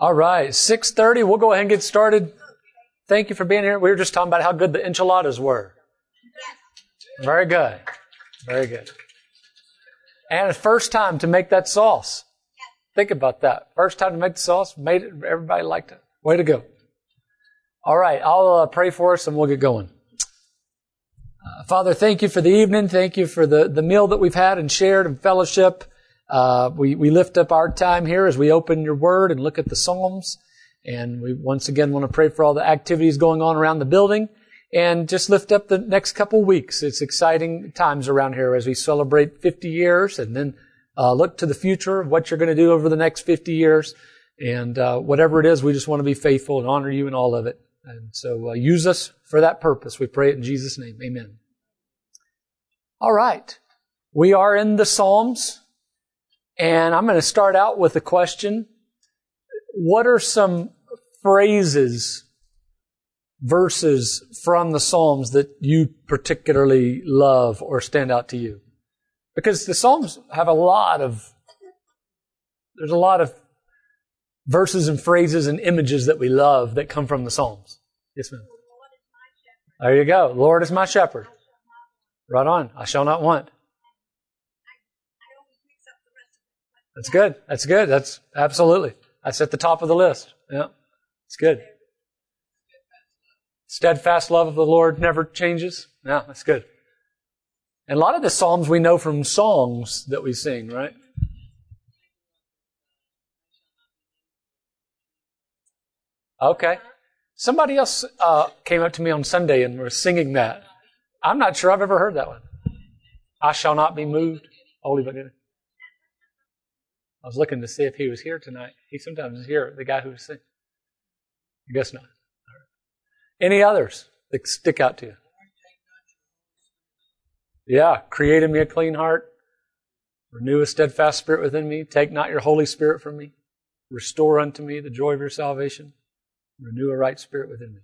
All right, 6.30, we'll go ahead and get started. Thank you for being here. We were just talking about how good the enchiladas were. Very good. Very good. And first time to make that sauce. Think about that. First time to make the sauce, made it, everybody liked it. Way to go. All right, I'll uh, pray for us and we'll get going. Uh, Father, thank you for the evening. Thank you for the, the meal that we've had and shared and fellowship. Uh, we, we lift up our time here as we open your word and look at the Psalms. And we once again want to pray for all the activities going on around the building and just lift up the next couple weeks. It's exciting times around here as we celebrate 50 years and then uh, look to the future of what you're going to do over the next 50 years. And uh, whatever it is, we just want to be faithful and honor you in all of it. And so uh, use us for that purpose. We pray it in Jesus' name. Amen. All right. We are in the Psalms. And I'm going to start out with a question. What are some phrases, verses from the Psalms that you particularly love or stand out to you? Because the Psalms have a lot of, there's a lot of verses and phrases and images that we love that come from the Psalms. Yes, ma'am. There you go. Lord is my shepherd. Right on. I shall not want. That's good. That's good. That's absolutely. That's at the top of the list. Yeah. It's good. Steadfast love of the Lord never changes. Yeah, that's good. And a lot of the Psalms we know from songs that we sing, right? Okay. Somebody else uh, came up to me on Sunday and was singing that. I'm not sure I've ever heard that one. I shall not be moved. Holy good. I was looking to see if he was here tonight. He sometimes is here, the guy who was singing. I guess not. Any others that stick out to you? Yeah, create in me a clean heart. Renew a steadfast spirit within me. Take not your Holy Spirit from me. Restore unto me the joy of your salvation. Renew a right spirit within me.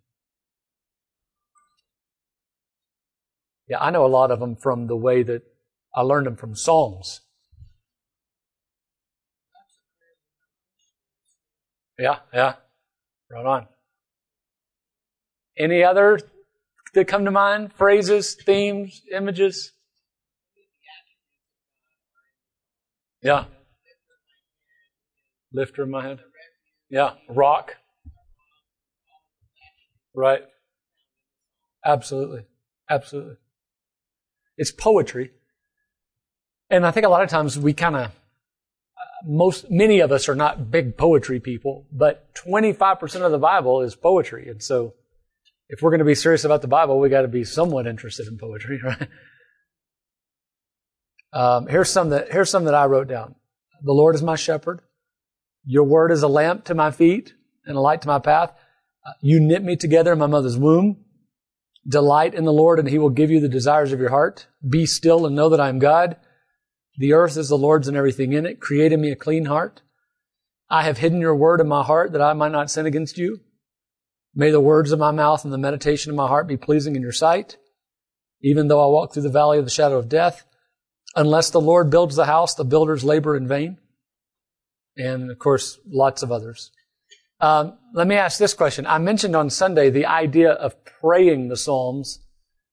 Yeah, I know a lot of them from the way that I learned them from Psalms. Yeah, yeah. Right on. Any other that come to mind? Phrases, themes, images? Yeah. Lifter in my head. Yeah. Rock. Right. Absolutely. Absolutely. It's poetry. And I think a lot of times we kind of, most, many of us are not big poetry people, but 25% of the Bible is poetry. And so if we're going to be serious about the Bible, we got to be somewhat interested in poetry, right? Um, here's some that, here's some that I wrote down. The Lord is my shepherd. Your word is a lamp to my feet and a light to my path. Uh, you knit me together in my mother's womb. Delight in the Lord and he will give you the desires of your heart. Be still and know that I am God. The earth is the Lord's and everything in it. Create in me a clean heart. I have hidden your word in my heart that I might not sin against you. May the words of my mouth and the meditation of my heart be pleasing in your sight. Even though I walk through the valley of the shadow of death, unless the Lord builds the house, the builders labor in vain. And of course, lots of others. Um, let me ask this question. I mentioned on Sunday the idea of praying the Psalms.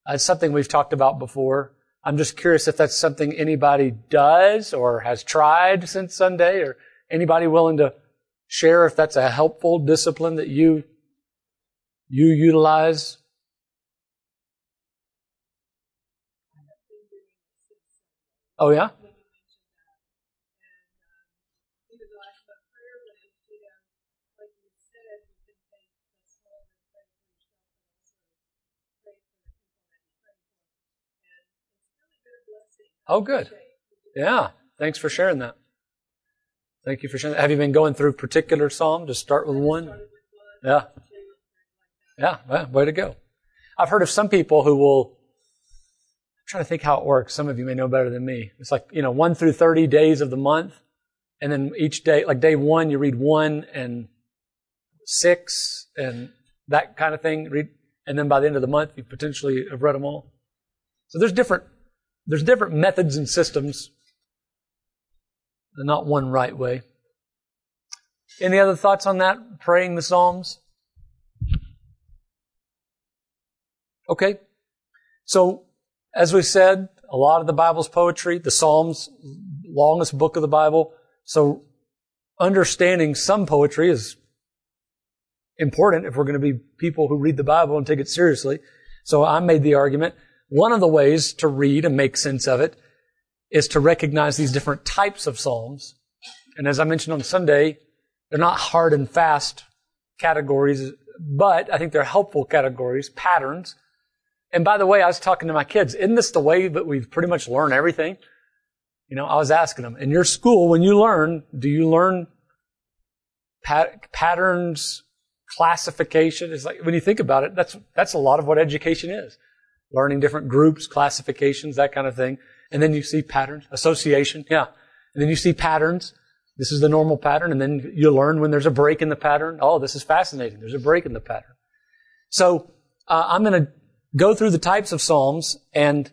It's something we've talked about before. I'm just curious if that's something anybody does or has tried since Sunday, or anybody willing to share if that's a helpful discipline that you you utilize. Oh yeah. Oh, good. Yeah. Thanks for sharing that. Thank you for sharing that. Have you been going through particular psalm? Just start with one? Yeah. Yeah. Well, way to go. I've heard of some people who will, I'm trying to think how it works. Some of you may know better than me. It's like, you know, one through 30 days of the month. And then each day, like day one, you read one and six and that kind of thing. Read, and then by the end of the month, you potentially have read them all. So there's different there's different methods and systems, and not one right way. Any other thoughts on that? Praying the Psalms? Okay. So, as we said, a lot of the Bible's poetry, the Psalms, longest book of the Bible. So, understanding some poetry is important if we're going to be people who read the Bible and take it seriously. So I made the argument. One of the ways to read and make sense of it is to recognize these different types of Psalms. And as I mentioned on Sunday, they're not hard and fast categories, but I think they're helpful categories, patterns. And by the way, I was talking to my kids, isn't this the way that we've pretty much learned everything? You know, I was asking them, in your school, when you learn, do you learn pat- patterns, classification? It's like, when you think about it, that's, that's a lot of what education is. Learning different groups, classifications, that kind of thing. And then you see patterns, association, yeah. And then you see patterns. This is the normal pattern. And then you learn when there's a break in the pattern. Oh, this is fascinating. There's a break in the pattern. So, uh, I'm going to go through the types of Psalms and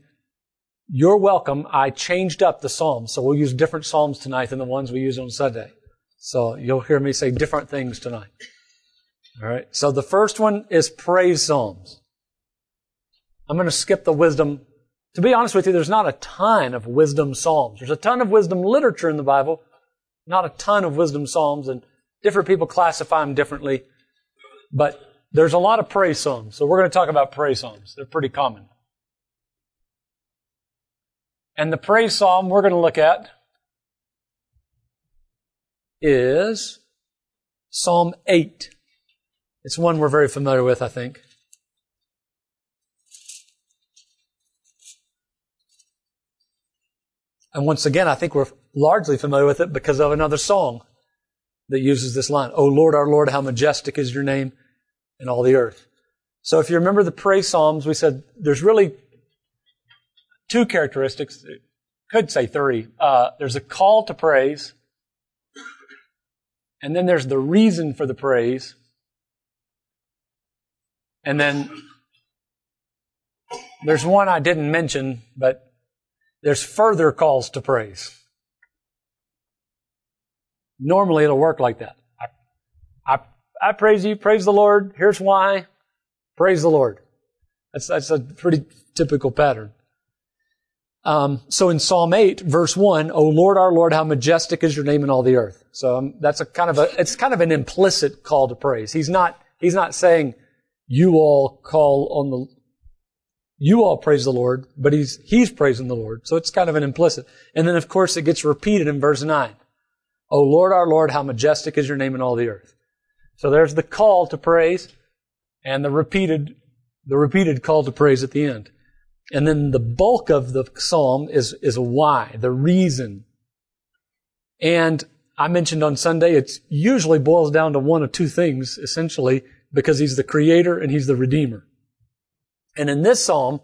you're welcome. I changed up the Psalms. So we'll use different Psalms tonight than the ones we use on Sunday. So you'll hear me say different things tonight. All right. So the first one is praise Psalms. I'm going to skip the wisdom. To be honest with you, there's not a ton of wisdom Psalms. There's a ton of wisdom literature in the Bible, not a ton of wisdom Psalms, and different people classify them differently. But there's a lot of praise Psalms. So we're going to talk about praise Psalms. They're pretty common. And the praise psalm we're going to look at is Psalm 8. It's one we're very familiar with, I think. And once again, I think we're largely familiar with it because of another song that uses this line. O Lord, our Lord, how majestic is your name in all the earth. So if you remember the praise psalms, we said there's really two characteristics. Could say three. Uh, there's a call to praise, and then there's the reason for the praise, and then there's one I didn't mention, but there's further calls to praise. Normally it'll work like that. I, I, I praise you, praise the Lord, here's why, praise the Lord. That's, that's a pretty typical pattern. Um, so in Psalm 8, verse 1, O Lord, our Lord, how majestic is your name in all the earth. So um, that's a kind of a, it's kind of an implicit call to praise. He's not, he's not saying, you all call on the, you all praise the Lord, but he's, he's praising the Lord. So it's kind of an implicit. And then of course it gets repeated in verse 9. O Lord, our Lord, how majestic is your name in all the earth. So there's the call to praise and the repeated, the repeated call to praise at the end. And then the bulk of the psalm is, is why, the reason. And I mentioned on Sunday, it usually boils down to one of two things, essentially, because he's the creator and he's the redeemer. And in this psalm,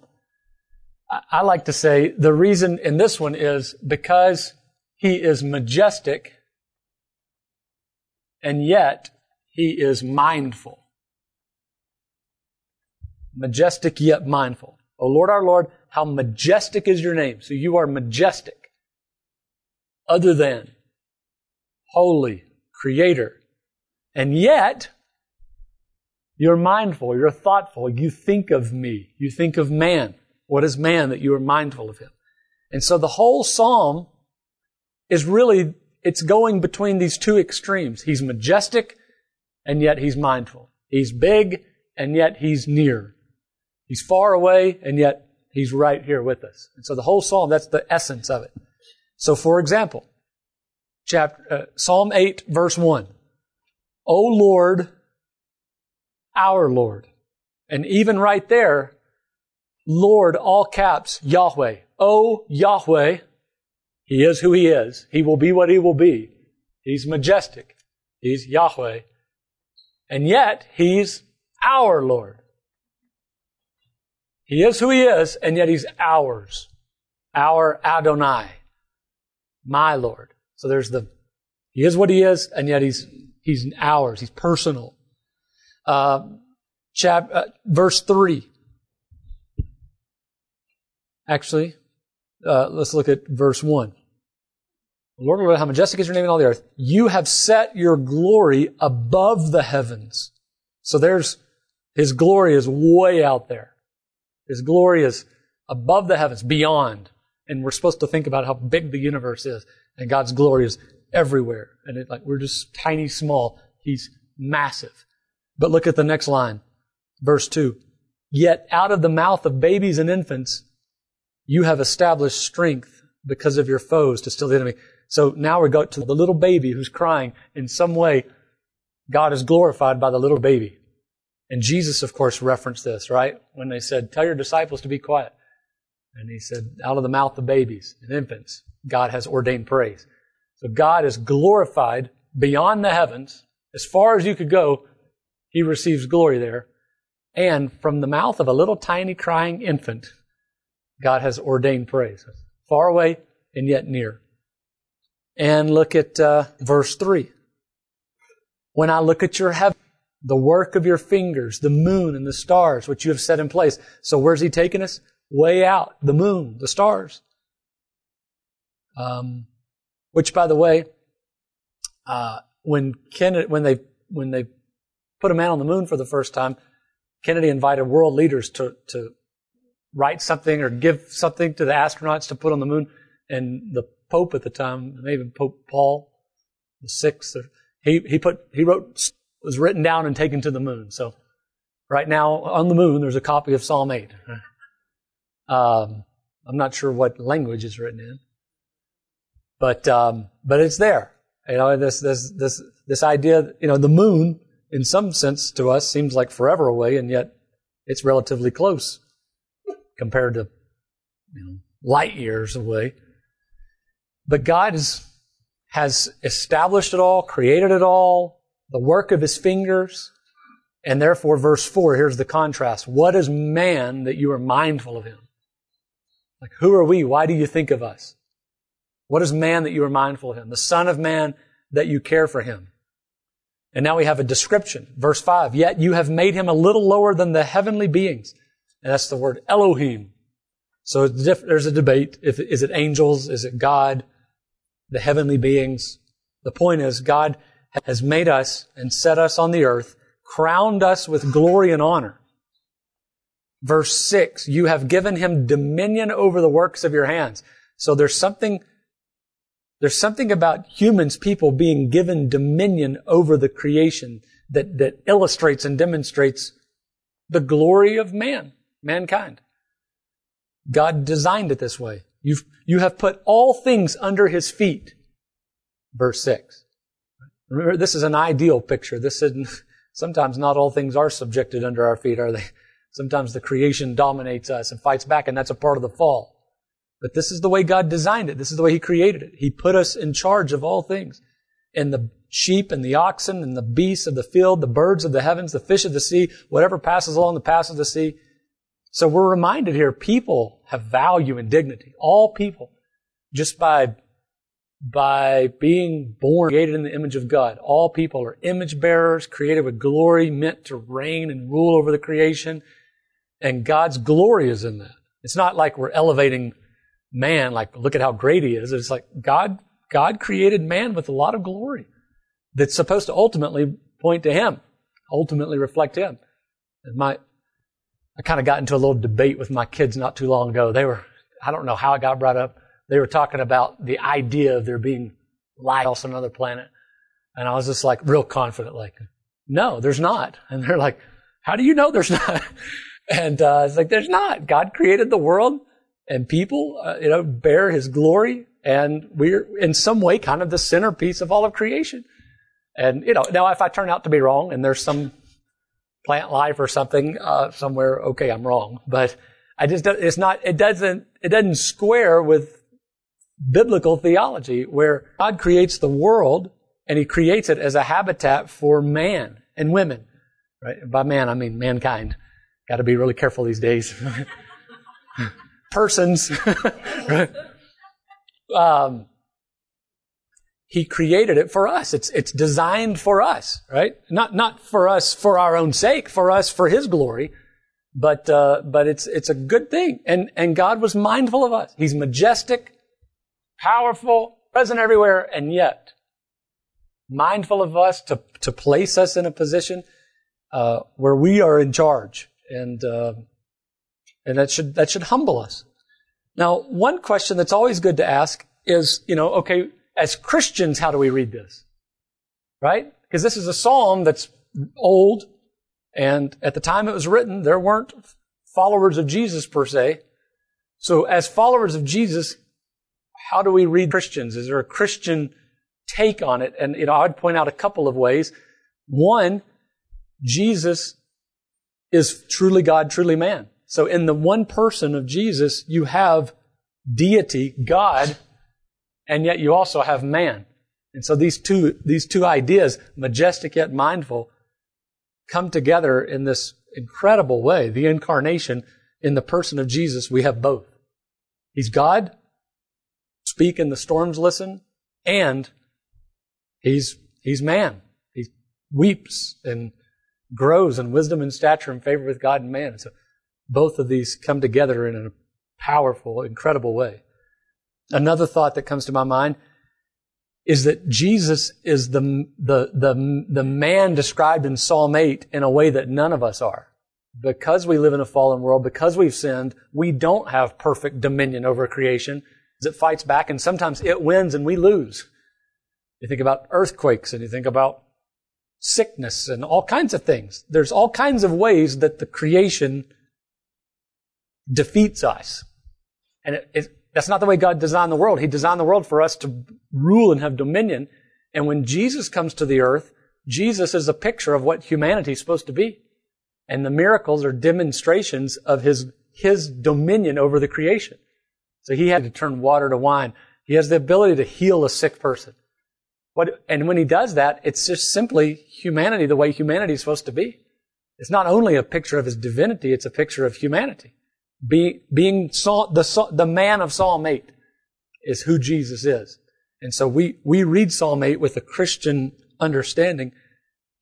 I like to say the reason in this one is because he is majestic and yet he is mindful. Majestic yet mindful. O Lord our Lord, how majestic is your name. So you are majestic. Other than holy, creator. And yet, you're mindful, you're thoughtful, you think of me, you think of man. What is man that you are mindful of him? And so the whole psalm is really, it's going between these two extremes. He's majestic, and yet he's mindful. He's big, and yet he's near. He's far away, and yet he's right here with us. And so the whole psalm, that's the essence of it. So for example, chapter, uh, Psalm 8, verse 1. O Lord, our Lord. And even right there, Lord, all caps, Yahweh. Oh, Yahweh, He is who He is. He will be what He will be. He's majestic. He's Yahweh. And yet, He's our Lord. He is who He is, and yet He's ours. Our Adonai. My Lord. So there's the, He is what He is, and yet He's, He's ours. He's personal. Uh, chap, uh, verse 3. Actually, uh, let's look at verse 1. Lord, how majestic is your name in all the earth. You have set your glory above the heavens. So there's, His glory is way out there. His glory is above the heavens, beyond. And we're supposed to think about how big the universe is. And God's glory is everywhere. And it, like, we're just tiny, small. He's massive. But look at the next line. Verse two. Yet out of the mouth of babies and infants, you have established strength because of your foes to still the enemy. So now we go to the little baby who's crying. In some way, God is glorified by the little baby. And Jesus, of course, referenced this, right? When they said, tell your disciples to be quiet. And he said, out of the mouth of babies and infants, God has ordained praise. So God is glorified beyond the heavens. As far as you could go, he receives glory there. And from the mouth of a little tiny crying infant, God has ordained praise. Far away and yet near. And look at uh, verse 3. When I look at your heaven, the work of your fingers, the moon and the stars, which you have set in place. So where's he taking us? Way out. The moon, the stars. Um, which, by the way, uh, when Kennedy, when they when they put a man on the moon for the first time, Kennedy invited world leaders to to write something or give something to the astronauts to put on the moon, and the Pope at the time, maybe Pope Paul the sixth, he he put he wrote was written down and taken to the moon. So right now on the moon there's a copy of Psalm eight. Um, I'm not sure what language it's written in, but um, but it's there. You know this this this this idea. You know the moon in some sense to us seems like forever away, and yet it's relatively close compared to you know, light years away. But God is, has established it all, created it all, the work of his fingers. And therefore, verse 4, here's the contrast. What is man that you are mindful of him? Like, who are we? Why do you think of us? What is man that you are mindful of him? The Son of Man that you care for him. And now we have a description. Verse 5. Yet you have made him a little lower than the heavenly beings. And that's the word Elohim. So there's a debate. If, is it angels? Is it God? the heavenly beings. The point is, God has made us and set us on the earth, crowned us with glory and honor. Verse 6, you have given him dominion over the works of your hands. So there's something, there's something about humans, people being given dominion over the creation that, that illustrates and demonstrates the glory of man, mankind. God designed it this way. You've, you have put all things under his feet. Verse 6. Remember, this is an ideal picture. This isn't, sometimes not all things are subjected under our feet, are they? Sometimes the creation dominates us and fights back, and that's a part of the fall. But this is the way God designed it. This is the way He created it. He put us in charge of all things. And the sheep and the oxen and the beasts of the field, the birds of the heavens, the fish of the sea, whatever passes along the paths of the sea, so we're reminded here, people have value and dignity. All people, just by, by being born, created in the image of God. All people are image bearers, created with glory, meant to reign and rule over the creation. And God's glory is in that. It's not like we're elevating man, like, look at how great he is. It's like God, God created man with a lot of glory that's supposed to ultimately point to him, ultimately reflect him. And my, I kind of got into a little debate with my kids not too long ago. They were, I don't know how it got brought up. They were talking about the idea of there being life on another planet. And I was just like real confident, like, no, there's not. And they're like, how do you know there's not? and uh, it's like, there's not. God created the world and people, uh, you know, bear his glory. And we're in some way kind of the centerpiece of all of creation. And, you know, now if I turn out to be wrong and there's some plant life or something uh, somewhere. Okay, I'm wrong, but I just it's not it doesn't it doesn't square with biblical theology where God creates the world and He creates it as a habitat for man and women. Right? By man, I mean mankind. Got to be really careful these days. Persons. um, he created it for us. It's, it's designed for us, right? Not, not for us for our own sake, for us for His glory, but, uh, but it's, it's a good thing. And, and God was mindful of us. He's majestic, powerful, present everywhere, and yet mindful of us to, to place us in a position uh, where we are in charge, and uh, and that should that should humble us. Now, one question that's always good to ask is, you know, okay, as Christians, how do we read this? Right? Because this is a psalm that's old, and at the time it was written, there weren't followers of Jesus per se. So as followers of Jesus, how do we read Christians? Is there a Christian take on it? And, you know, I would point out a couple of ways. One, Jesus is truly God, truly man. So in the one person of Jesus, you have deity, God, and yet you also have man. And so these two, these two ideas, majestic yet mindful, come together in this incredible way. The incarnation in the person of Jesus, we have both. He's God, speak and the storms listen, and he's, he's man. He weeps and grows in wisdom and stature and favor with God and man. And So both of these come together in a powerful, incredible way. Another thought that comes to my mind is that Jesus is the, the, the, the man described in Psalm 8 in a way that none of us are because we live in a fallen world, because we've sinned, we don't have perfect dominion over creation. It fights back and sometimes it wins and we lose. You think about earthquakes and you think about sickness and all kinds of things. There's all kinds of ways that the creation defeats us. And it, it, that's not the way God designed the world. He designed the world for us to rule and have dominion. And when Jesus comes to the earth, Jesus is a picture of what humanity is supposed to be. And the miracles are demonstrations of his, his dominion over the creation. So he had to turn water to wine. He has the ability to heal a sick person. What, and when he does that, it's just simply humanity the way humanity is supposed to be. It's not only a picture of his divinity, it's a picture of humanity. Be, being the, the man of Psalm 8 is who Jesus is. And so we, we read Psalm 8 with a Christian understanding,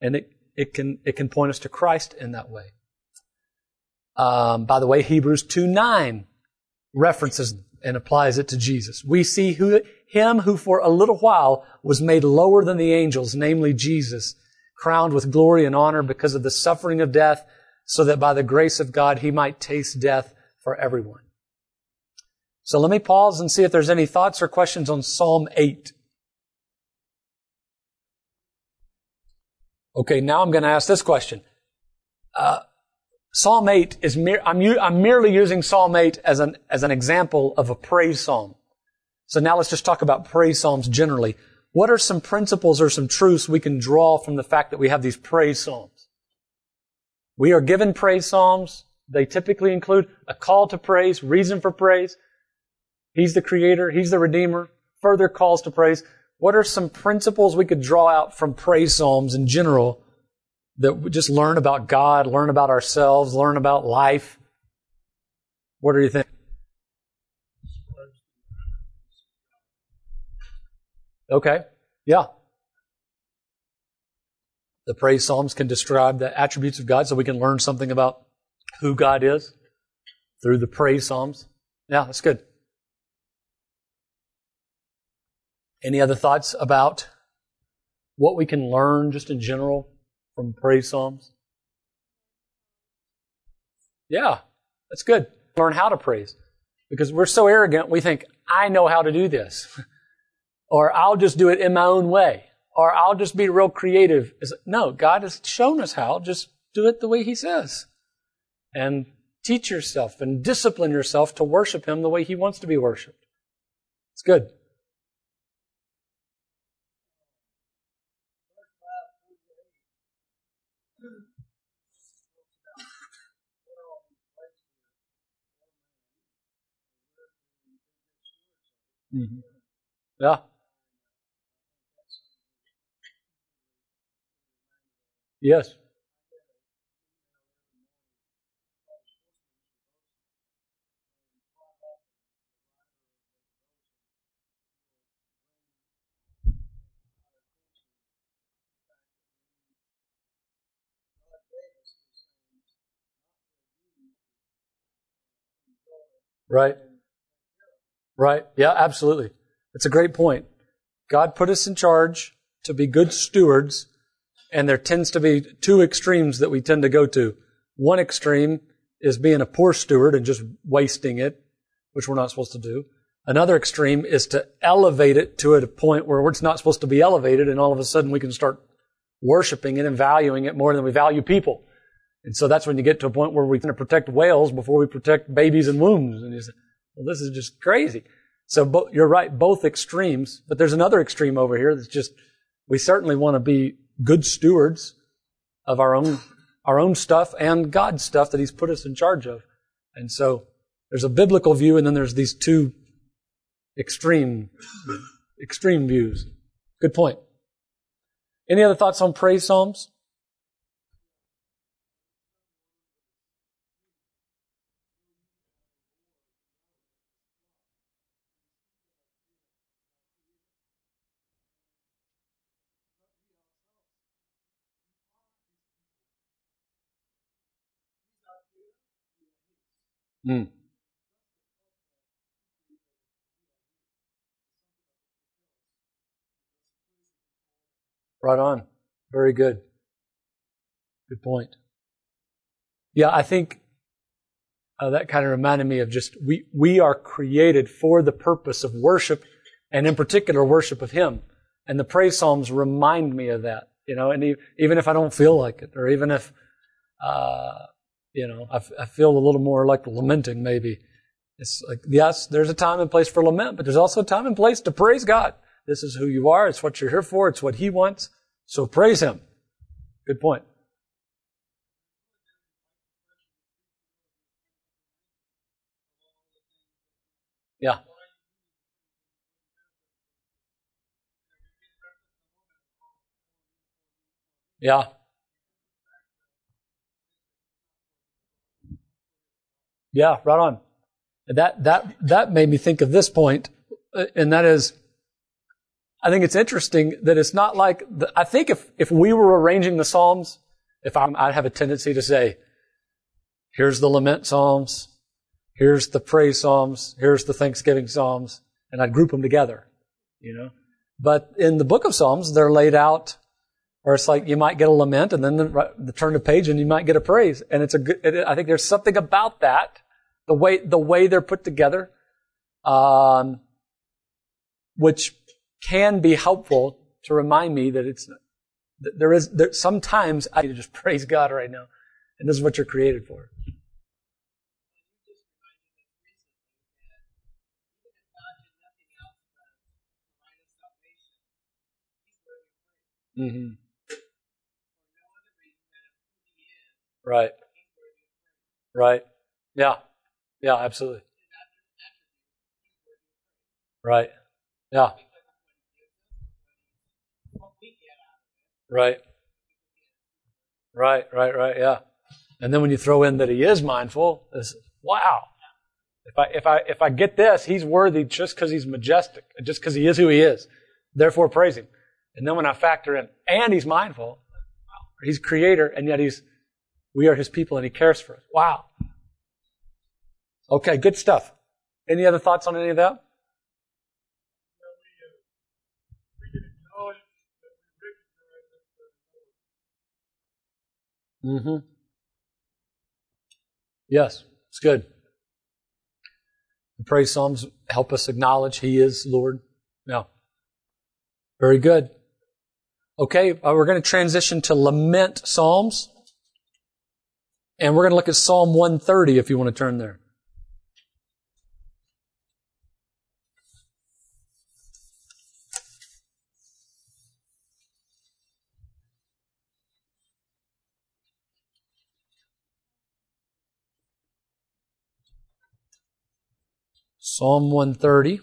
and it, it can, it can point us to Christ in that way. Um, by the way, Hebrews 2 9 references and applies it to Jesus. We see who, him who for a little while was made lower than the angels, namely Jesus, crowned with glory and honor because of the suffering of death, so that by the grace of God he might taste death for everyone. So let me pause and see if there's any thoughts or questions on Psalm 8. Okay, now I'm going to ask this question. Uh, psalm 8 is mere, I'm, I'm merely using Psalm 8 as an, as an example of a praise psalm. So now let's just talk about praise psalms generally. What are some principles or some truths we can draw from the fact that we have these praise psalms? We are given praise psalms. They typically include a call to praise, reason for praise. He's the creator. He's the redeemer. Further calls to praise. What are some principles we could draw out from praise psalms in general that we just learn about God, learn about ourselves, learn about life? What do you think? Okay. Yeah. The praise psalms can describe the attributes of God so we can learn something about who God is through the praise psalms. Yeah, that's good. Any other thoughts about what we can learn just in general from praise psalms? Yeah, that's good. Learn how to praise. Because we're so arrogant, we think, I know how to do this. or I'll just do it in my own way. Or I'll just be real creative. No, God has shown us how. Just do it the way He says. And teach yourself and discipline yourself to worship Him the way He wants to be worshiped. It's good. Mm-hmm. Yeah. Yes. Right. Right. Yeah, absolutely. It's a great point. God put us in charge to be good stewards, and there tends to be two extremes that we tend to go to. One extreme is being a poor steward and just wasting it, which we're not supposed to do. Another extreme is to elevate it to a point where it's not supposed to be elevated, and all of a sudden we can start worshiping it and valuing it more than we value people. And so that's when you get to a point where we're going to protect whales before we protect babies and wombs. And you say, well, this is just crazy. So bo- you're right, both extremes. But there's another extreme over here that's just, we certainly want to be good stewards of our own, our own stuff and God's stuff that He's put us in charge of. And so there's a biblical view and then there's these two extreme, extreme views. Good point. Any other thoughts on praise psalms? Mm. Right on. Very good. Good point. Yeah, I think uh, that kind of reminded me of just we we are created for the purpose of worship, and in particular worship of Him. And the praise psalms remind me of that. You know, and even if I don't feel like it, or even if uh, you know I, f- I feel a little more like lamenting, maybe it's like yes, there's a time and place for lament, but there's also a time and place to praise God. This is who you are. It's what you're here for. It's what He wants. So praise Him. Good point. Yeah. Yeah. Yeah, right on. That, that, that made me think of this uh, and that is, I think it's interesting that it's not like, the, I think if, if we were arranging the Psalms, if I'm, I'd have a tendency to say, here's the lament Psalms, here's the praise Psalms, here's the Thanksgiving Psalms, and I'd group them together, you know. But in the book of Psalms, they're laid out, or it's like you might get a lament and then the, the turn the page and you might get a praise. And it's a good, it, I think there's something about that, the way, the way they're put together, um, which can be helpful to remind me that it's that there is there, sometimes I need to just praise God right now, and this is what you're created for. Mm-hmm. Right. Right. Yeah. Yeah, absolutely. Right. Yeah. Right. Right, right, right, yeah. And then when you throw in that he is mindful, wow. If I if I if I get this, he's worthy just because he's majestic, just because he is who he is. Therefore praise him. And then when I factor in, and he's mindful, he's creator, and yet he's we are his people and he cares for us. Wow. Okay, good stuff. Any other thoughts on any of that? Mm-hmm. Yes, it's good. The praise Psalms help us acknowledge He is Lord. Yeah. Very good. Okay, uh, we're going to transition to lament Psalms. And we're going to look at Psalm 130 if you want to turn there. Psalm 130.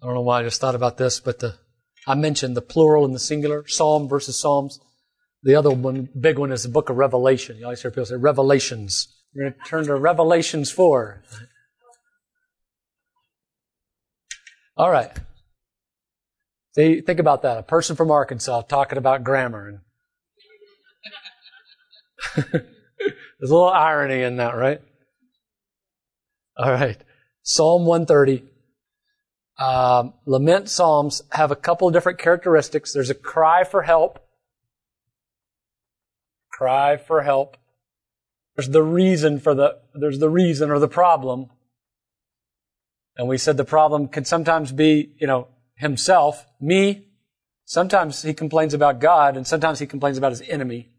I don't know why I just thought about this, but the, I mentioned the plural and the singular, Psalm versus Psalms. The other one, big one, is the book of Revelation. You always hear people say Revelations. We're going to turn to Revelations 4. All right. See, think about that. A person from Arkansas talking about grammar. There's a little irony in that, right? All right. Psalm 130. Um, lament psalms have a couple of different characteristics. There's a cry for help. Cry for help. There's the reason for the, there's the reason or the problem. And we said the problem can sometimes be, you know, himself, me. Sometimes he complains about God and sometimes he complains about his enemy.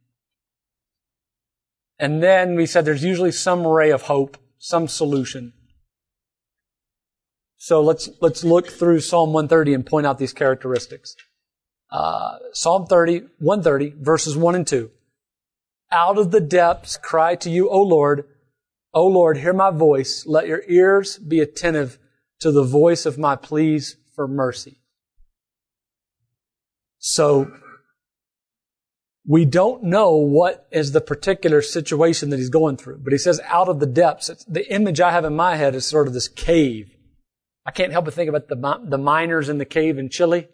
And then we said there's usually some ray of hope, some solution. So let's, let's look through Psalm 130 and point out these characteristics. Uh, Psalm 30, 130, verses 1 and 2. Out of the depths cry to you, O Lord. O Lord, hear my voice. Let your ears be attentive to the voice of my pleas for mercy. So, we don't know what is the particular situation that he's going through, but he says out of the depths. the image I have in my head is sort of this cave. I can't help but think about the, the miners in the cave in Chile,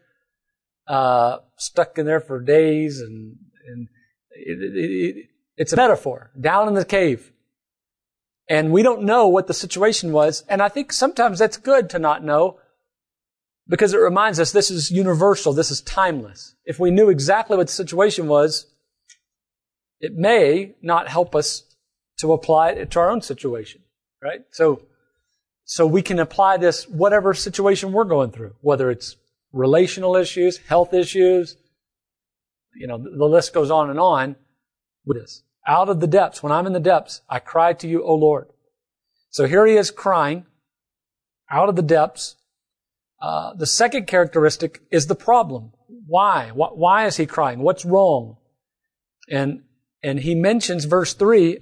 uh, stuck in there for days and, and it, it, it, it's a metaphor down in the cave. And we don't know what the situation was. And I think sometimes that's good to not know because it reminds us this is universal. This is timeless. If we knew exactly what the situation was, it may not help us to apply it to our own situation, right? So, so we can apply this whatever situation we're going through, whether it's relational issues, health issues, you know, the list goes on and on with this. Out of the depths, when I'm in the depths, I cry to you, O Lord. So here he is crying out of the depths. Uh, the second characteristic is the problem. Why? Why is he crying? What's wrong? And, and he mentions verse three,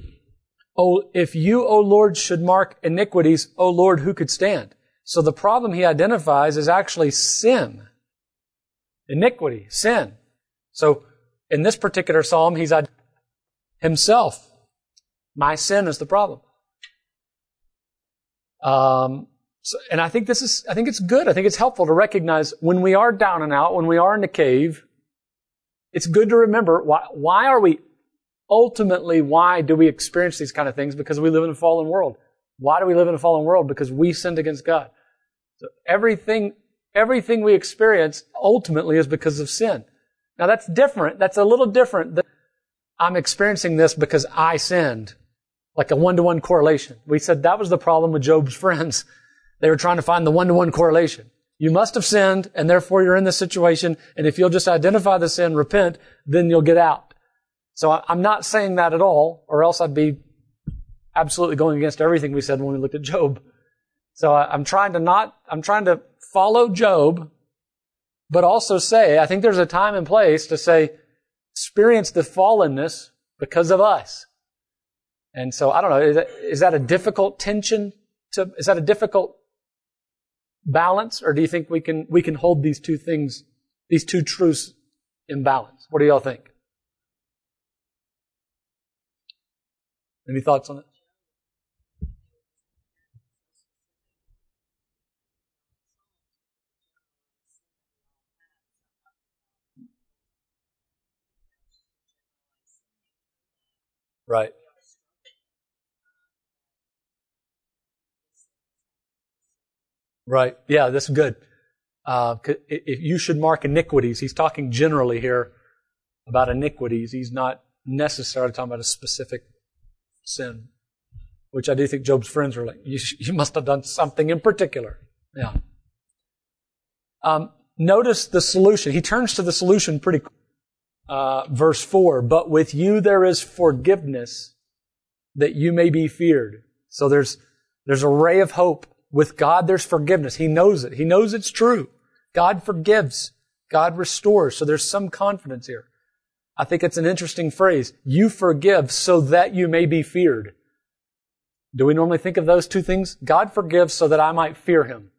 Oh, if you, O Lord, should mark iniquities, O Lord, who could stand? So the problem he identifies is actually sin. Iniquity, sin. So in this particular psalm, he's himself. My sin is the problem. Um, so, and I think this is, I think it's good. I think it's helpful to recognize when we are down and out, when we are in the cave, it's good to remember why, why are we, ultimately, why do we experience these kind of things? Because we live in a fallen world. Why do we live in a fallen world? Because we sinned against God. So everything, everything we experience ultimately is because of sin. Now that's different. That's a little different than I'm experiencing this because I sinned. Like a one-to-one correlation. We said that was the problem with Job's friends. They were trying to find the one-to-one correlation. You must have sinned, and therefore you're in this situation, and if you'll just identify the sin, repent, then you'll get out. So I'm not saying that at all, or else I'd be absolutely going against everything we said when we looked at Job. So I'm trying to not, I'm trying to follow Job, but also say, I think there's a time and place to say, experience the fallenness because of us. And so I don't know, is that, is that a difficult tension to, is that a difficult balance or do you think we can, we can hold these two things, these two truths in balance? What do y'all think? Any thoughts on it? Right. Right. Yeah, that's good. Uh, if you should mark iniquities, he's talking generally here about iniquities. He's not necessarily talking about a specific sin, which I do think Job's friends were like, you, you must have done something in particular. Yeah. Um, notice the solution. He turns to the solution pretty uh, verse 4, but with you there is forgiveness that you may be feared. So there's, there's a ray of hope. With God there's forgiveness. He knows it. He knows it's true. God forgives. God restores. So there's some confidence here. I think it's an interesting phrase. You forgive so that you may be feared. Do we normally think of those two things? God forgives so that I might fear Him.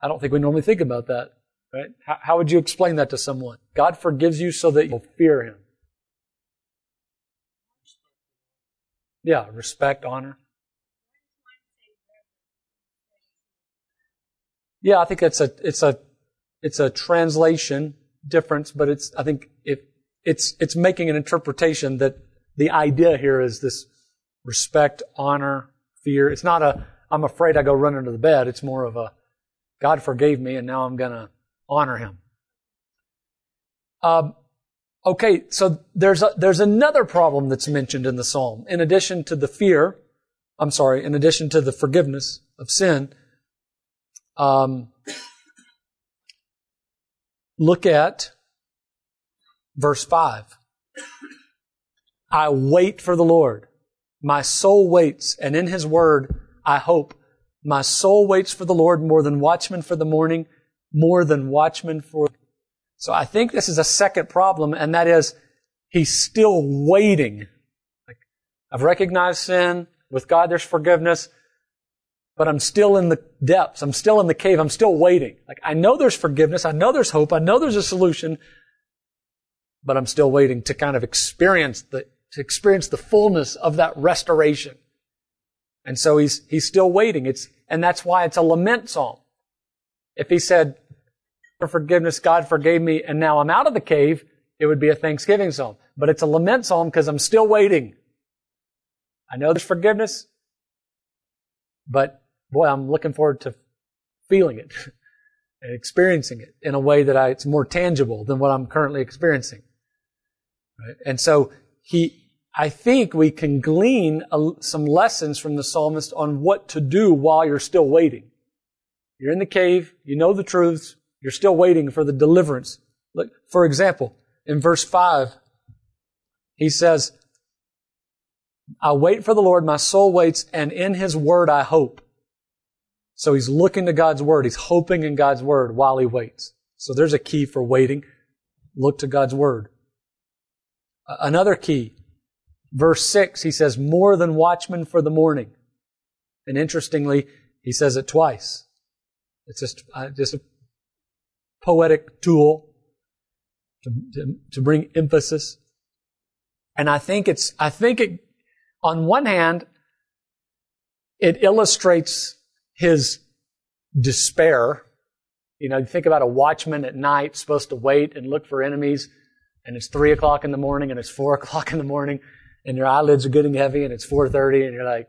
I don't think we normally think about that. Right? How, would you explain that to someone? God forgives you so that you'll fear Him. Yeah, respect, honor. Yeah, I think it's a it's a it's a translation difference, but it's I think if it's it's making an interpretation that the idea here is this respect, honor, fear. It's not a, I'm afraid I go run under the bed. It's more of a, God forgave me and now I'm to honor him. Um, okay, so there's a, there's another problem that's mentioned in the psalm. In addition to the fear, I'm sorry, in addition to the forgiveness of sin, um, look at verse 5. I wait for the Lord. My soul waits, and in His word I hope. My soul waits for the Lord more than watchmen for the morning, more than watchmen for. So I think this is a second problem, and that is He's still waiting. Like, I've recognized sin. With God, there's forgiveness but I'm still in the depths. I'm still in the cave. I'm still waiting. Like, I know there's forgiveness. I know there's hope. I know there's a solution, but I'm still waiting to kind of experience the, to experience the fullness of that restoration. And so he's, he's still waiting. It's, and that's why it's a lament psalm. If he said, for forgiveness, God forgave me, and now I'm out of the cave, it would be a thanksgiving psalm. But it's a lament psalm because I'm still waiting. I know there's forgiveness, but boy, I'm looking forward to feeling it and experiencing it in a way that I, it's more tangible than what I'm currently experiencing. Right? And so he, I think we can glean a, some lessons from the psalmist on what to do while you're still waiting. You're in the cave, you know the truths, you're still waiting for the deliverance. Look, for example, in verse 5, he says, I wait for the Lord, my soul waits, and in his word I hope. So he's looking to God's word. He's hoping in God's word while he waits. So there's a key for waiting. Look to God's word. Another key. Verse 6, he says, more than watchmen for the morning. And interestingly, he says it twice. It's just, uh, just a poetic tool to, to, to bring emphasis. And I think it's, I think it, on one hand, it illustrates his despair. You know, think about a watchman at night supposed to wait and look for enemies, and it's three o'clock in the morning and it's four o'clock in the morning, and your eyelids are getting heavy and it's four thirty, and you're like,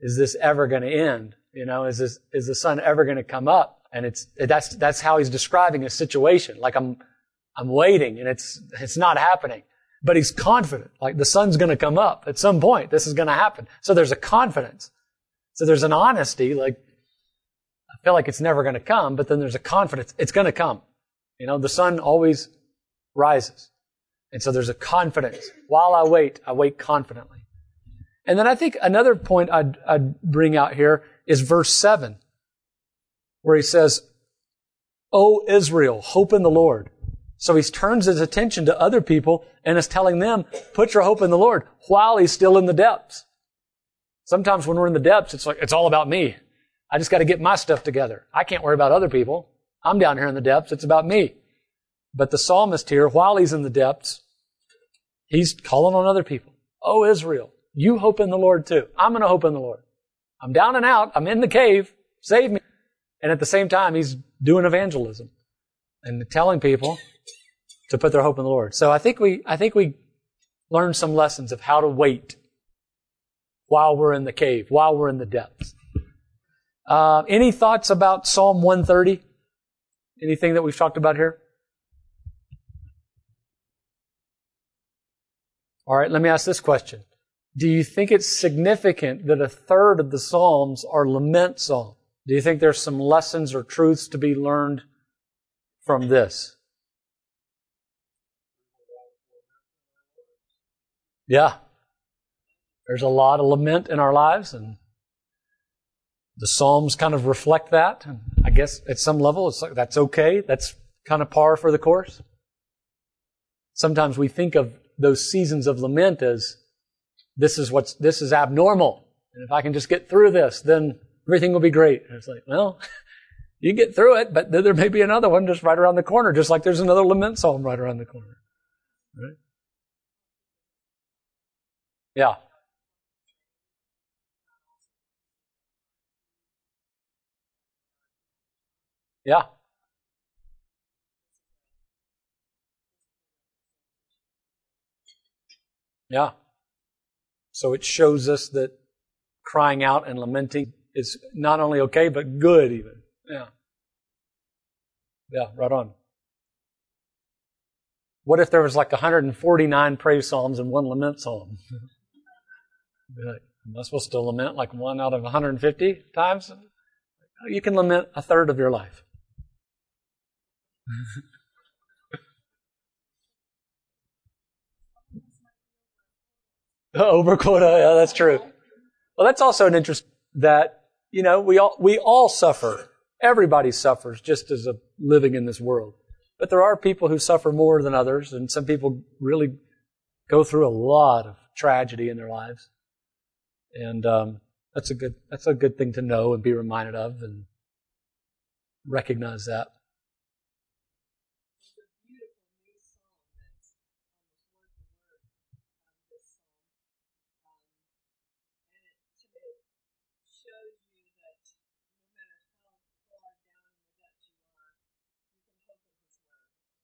"Is this ever going to end? You know, is this is the sun ever going to come up?" And it's that's that's how he's describing his situation. Like I'm I'm waiting, and it's it's not happening. But he's confident, like the sun's going to come up at some point. This is going to happen. So there's a confidence. So there's an honesty, like, I feel like it's never going to come, but then there's a confidence. It's going to come. You know, the sun always rises. And so there's a confidence. While I wait, I wait confidently. And then I think another point I'd, I'd bring out here is verse 7, where he says, O Israel, hope in the Lord. So he turns his attention to other people and is telling them, put your hope in the Lord while he's still in the depths. Sometimes when we're in the depths, it's like, it's all about me. I just got to get my stuff together. I can't worry about other people. I'm down here in the depths. It's about me. But the psalmist here, while he's in the depths, he's calling on other people. Oh, Israel, you hope in the Lord too. I'm going to hope in the Lord. I'm down and out. I'm in the cave. Save me. And at the same time, he's doing evangelism and telling people to put their hope in the Lord. So I think we, I think we learned some lessons of how to wait while we're in the cave, while we're in the depths. Uh, any thoughts about Psalm 130? Anything that we've talked about here? All right, let me ask this question. Do you think it's significant that a third of the Psalms are lament psalms? Do you think there's some lessons or truths to be learned from this? Yeah, there's a lot of lament in our lives, and the Psalms kind of reflect that. And I guess at some level, it's like that's okay. That's kind of par for the course. Sometimes we think of those seasons of lament as this is what's this is abnormal, and if I can just get through this, then everything will be great. And it's like, well, you get through it, but there may be another one just right around the corner, just like there's another lament psalm right around the corner. Right? Yeah. Yeah. Yeah. So it shows us that crying out and lamenting is not only okay, but good even. Yeah. Yeah, right on. What if there was like 149 praise psalms and one lament psalm? like, am I supposed to lament like one out of 150 times? You can lament a third of your life. Over quota, yeah, that's true. Well, that's also an interest that, you know, we all, we all suffer. Everybody suffers just as a living in this world. But there are people who suffer more than others, and some people really go through a lot of tragedy in their lives. And um, that's a good that's a good thing to know and be reminded of and recognize that.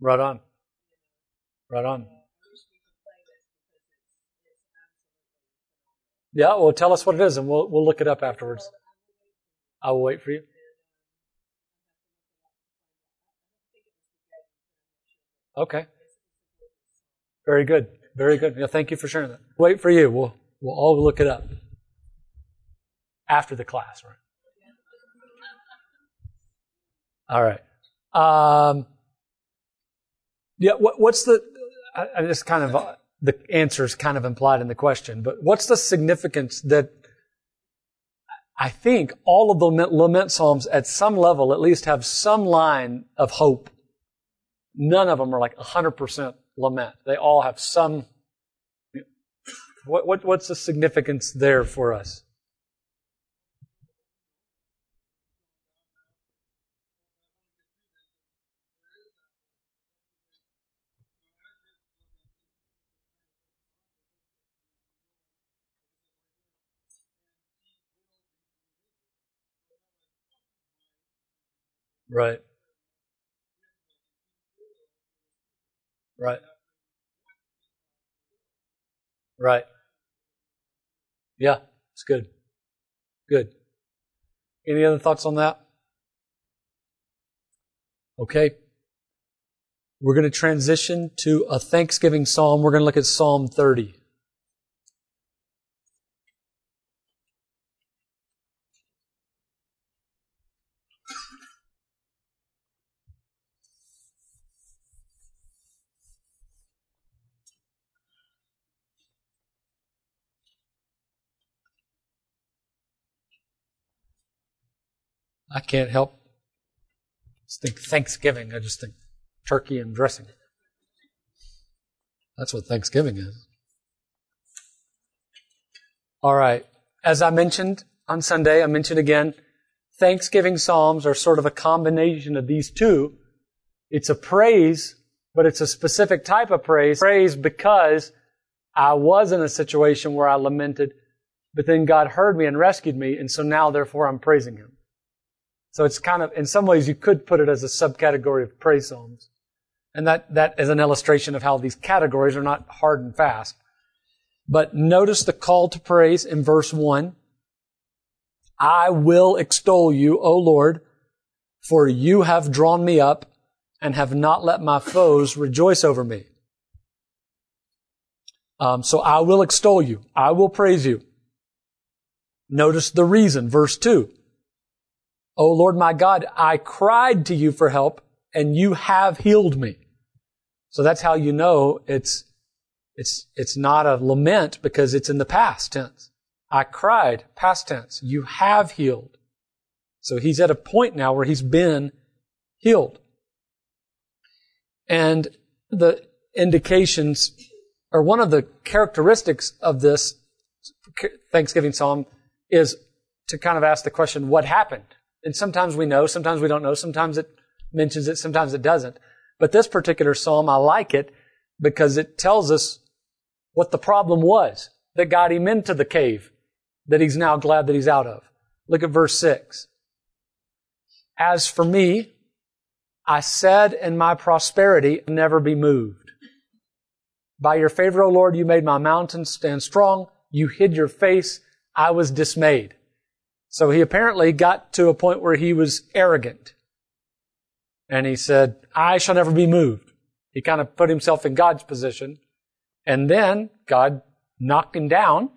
Right on. Right on. Yeah, well, tell us what it is, and we'll we'll look it up afterwards. I will wait for you. Okay. Very good. Very good. Yeah, thank you for sharing that. Wait for you. We'll we'll all look it up after the class, right? All right. Um, yeah. What, what's the? I, I just kind of uh, the answer is kind of implied in the question, but what's the significance that? I think all of the lament psalms at some level at least have some line of hope. None of them are like 100% lament. They all have some. What, what, what's the significance there for us? Right. Right. Right. Yeah, it's good. Good. Any other thoughts on that? Okay. We're going to transition to a Thanksgiving psalm. We're going to look at Psalm 30. I can't help. Think Thanksgiving. I just think turkey and dressing. That's what Thanksgiving is. All right. As I mentioned on Sunday, I mentioned again, Thanksgiving Psalms are sort of a combination of these two. It's a praise, but it's a specific type of praise. Praise because I was in a situation where I lamented, but then God heard me and rescued me, and so now therefore I'm praising Him. So it's kind of, in some ways, you could put it as a subcategory of praise psalms. And that, that is an illustration of how these categories are not hard and fast. But notice the call to praise in verse 1. I will extol you, O Lord, for you have drawn me up and have not let my foes rejoice over me. Um, so I will extol you. I will praise you. Notice the reason, verse 2. O Lord my God, I cried to you for help and you have healed me. So that's how you know it's, it's, it's not a lament because it's in the past tense. I cried, past tense. You have healed. So he's at a point now where he's been healed. And the indications or one of the characteristics of this Thanksgiving psalm is to kind of ask the question, what happened? And sometimes we know, sometimes we don't know, sometimes it mentions it, sometimes it doesn't. But this particular psalm, I like it because it tells us what the problem was that got him into the cave that he's now glad that he's out of. Look at verse 6. As for me, I said in my prosperity, never be moved. By your favor, O Lord, you made my mountains stand strong. You hid your face. I was dismayed. So he apparently got to a point where he was arrogant. And he said, I shall never be moved. He kind of put himself in God's position. And then God knocked him down.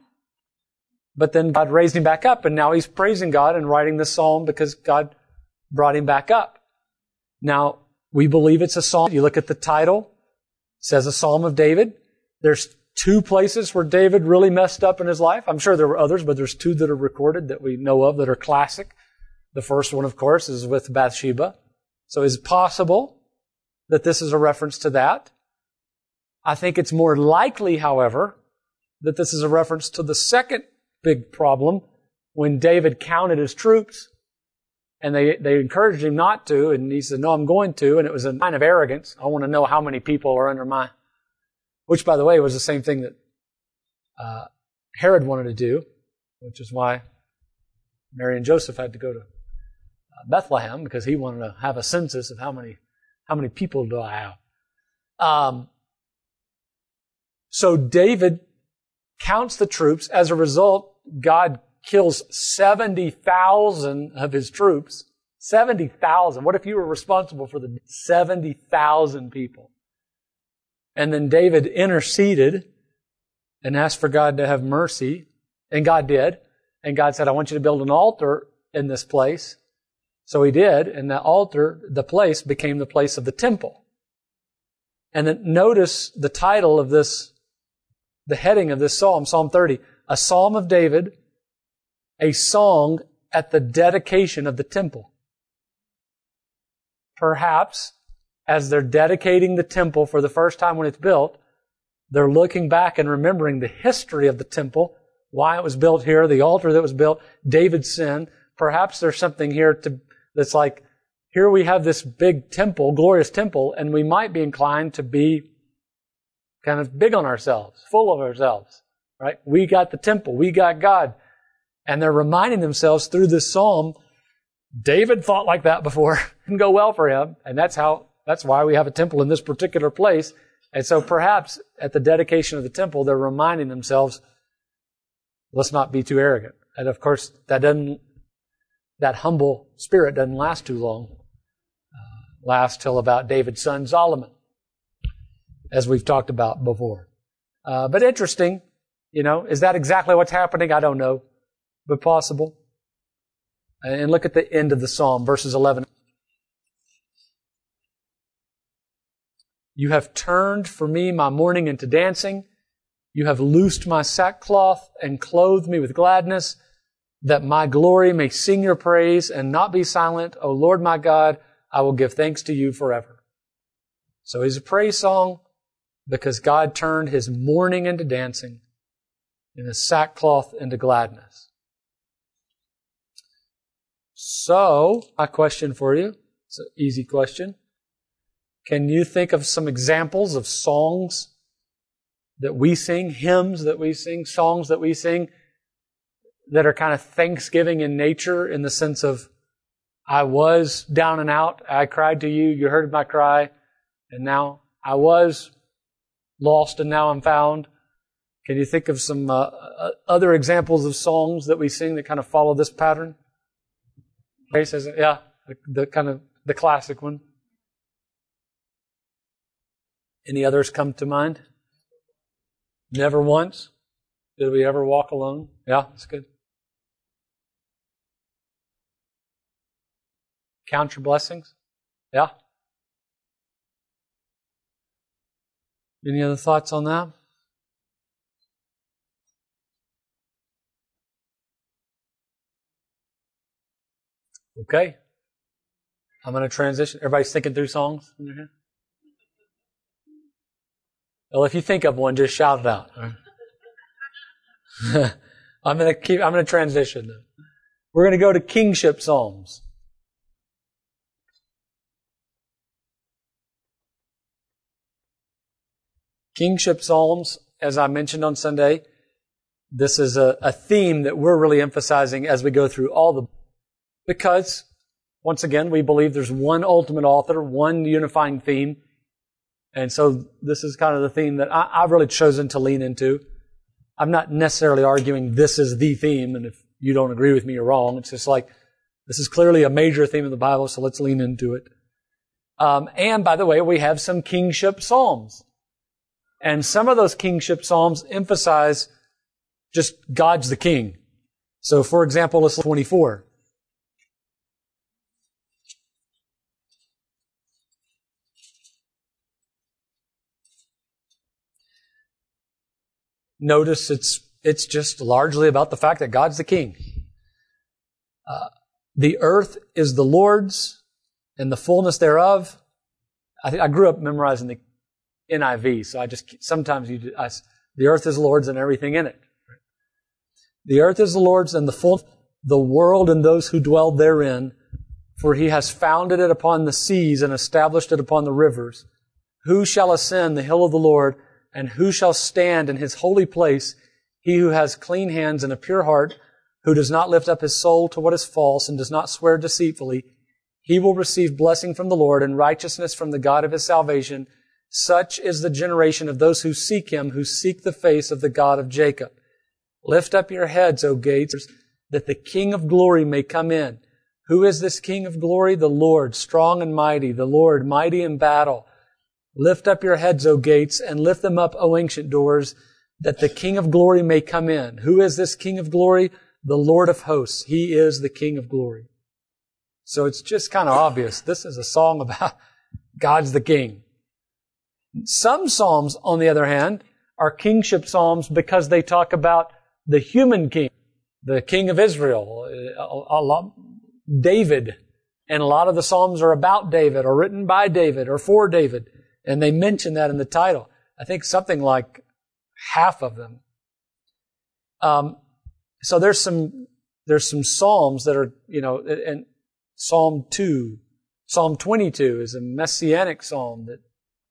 But then God raised him back up. And now he's praising God and writing this psalm because God brought him back up. Now, we believe it's a psalm. You look at the title, it says a psalm of David. There's two places where David really messed up in his life. I'm sure there were others, but there's two that are recorded that we know of that are classic. The first one, of course, is with Bathsheba. So is it possible that this is a reference to that? I think it's more likely, however, that this is a reference to the second big problem when David counted his troops and they, they encouraged him not to, and he said, no, I'm going to, and it was a sign of arrogance. I want to know how many people are under my, which by the way was the same thing that uh, Herod wanted to do, which is why Mary and Joseph had to go to uh, Bethlehem because he wanted to have a census of how many, how many people do I have. Um, so David counts the troops. As a result, God kills 70,000 of his troops. 70,000. What if you were responsible for the 70,000 people? And then David interceded and asked for God to have mercy. And God did. And God said, I want you to build an altar in this place. So he did. And the altar, the place became the place of the temple. And then notice the title of this, the heading of this psalm, Psalm 30, a psalm of David a song at the dedication of the temple. Perhaps as they're dedicating the temple for the first time when it's built, they're looking back and remembering the history of the temple, why it was built here, the altar that was built, David's sin. Perhaps there's something here to, that's like, here we have this big temple, glorious temple, and we might be inclined to be kind of big on ourselves, full of ourselves, right? We got the temple. We got God. And they're reminding themselves through this psalm, David thought like that before and go well for him. And that's how, that's why we have a temple in this particular place. And so perhaps at the dedication of the temple, they're reminding themselves, let's not be too arrogant. And of course, that doesn't, that humble spirit doesn't last too long. Uh, last till about David's son Solomon, as we've talked about before. Uh, but interesting, you know, is that exactly what's happening? I don't know but possible. And look at the end of the psalm, verses 11. You have turned for me my mourning into dancing. You have loosed my sackcloth and clothed me with gladness, that my glory may sing your praise and not be silent. O Lord my God, I will give thanks to you forever. So he's a praise song because God turned his mourning into dancing and his sackcloth into gladness. So, my question for you, it's an easy question. Can you think of some examples of songs that we sing, hymns that we sing, songs that we sing that are kind of thanksgiving in nature in the sense of, I was down and out, I cried to you, you heard my cry, and now I was lost and now I'm found. Can you think of some uh, uh other examples of songs that we sing that kind of follow this pattern? says, yeah, the, the kind of the classic one. Any others come to mind? Never once. Did we ever walk alone? Yeah, that's good. Count your blessings? Yeah. Any other thoughts on that? Okay. I'm going to transition. Everybody's thinking through songs in their head? Well, if you think of one, just shout it out. I'm going to keep, I'm going to transition. We're going to go to kingship psalms. Kingship psalms, as I mentioned on Sunday, this is a, a theme that we're really emphasizing as we go through all the, because once again, we believe there's one ultimate author, one unifying theme. And so this is kind of the theme that I, have really chosen to lean into. I'm not necessarily arguing this is the theme, and if you don't agree with me, you're wrong. It's just like, this is clearly a major theme of the Bible, so let's lean into it. Um, and by the way, we have some kingship psalms. And some of those kingship psalms emphasize just God's the king. So for example, let's 24. Notice it's, it's just largely about the fact that God's the king. Uh, the earth is the Lord's and the fullness thereof. I, th- I grew up memorizing the NIV, so I just sometimes you I, the earth is the Lord's and everything in it. The earth is the Lord's and the full the world and those who dwell therein, for he has founded it upon the seas and established it upon the rivers. Who shall ascend the hill of the Lord, and who shall stand in his holy place? He who has clean hands and a pure heart, who does not lift up his soul to what is false and does not swear deceitfully, he will receive blessing from the Lord and righteousness from the God of his salvation. Such is the generation of those who seek him, who seek the face of the God of Jacob. Lift up your heads, O gates, that the King of glory may come in. Who is this King of glory? The Lord, strong and mighty, the Lord, mighty in battle. Lift up your heads, O gates, and lift them up, O ancient doors, that the King of glory may come in. Who is this King of glory? The Lord of hosts. He is the King of glory. So it's just kind of obvious. This is a song about God's the King. Some Psalms, on the other hand, are kingship Psalms because they talk about the human king, the king of Israel, David. And a lot of the Psalms are about David or written by David or for David. And they mention that in the title. I think something like half of them. Um, so there's some, there's some Psalms that are, you know, and Psalm 2, Psalm 22 is a messianic psalm that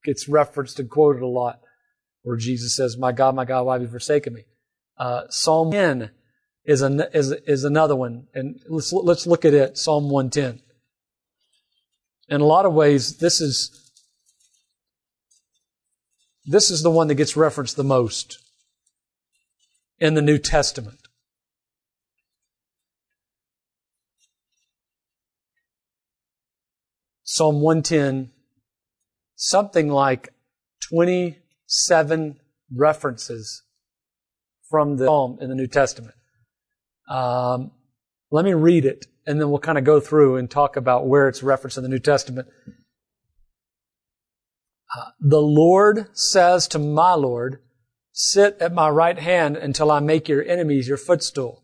gets referenced and quoted a lot, where Jesus says, "My God, my God, why have you forsaken me?" Uh, Psalm 10 is an, is is another one, and let's let's look at it. Psalm 110. In a lot of ways, this is this is the one that gets referenced the most in the New Testament. Psalm 110 something like 27 references from the Psalm in the New Testament. Um, let me read it, and then we'll kind of go through and talk about where it's referenced in the New Testament. The Lord says to my Lord, Sit at my right hand until I make your enemies your footstool.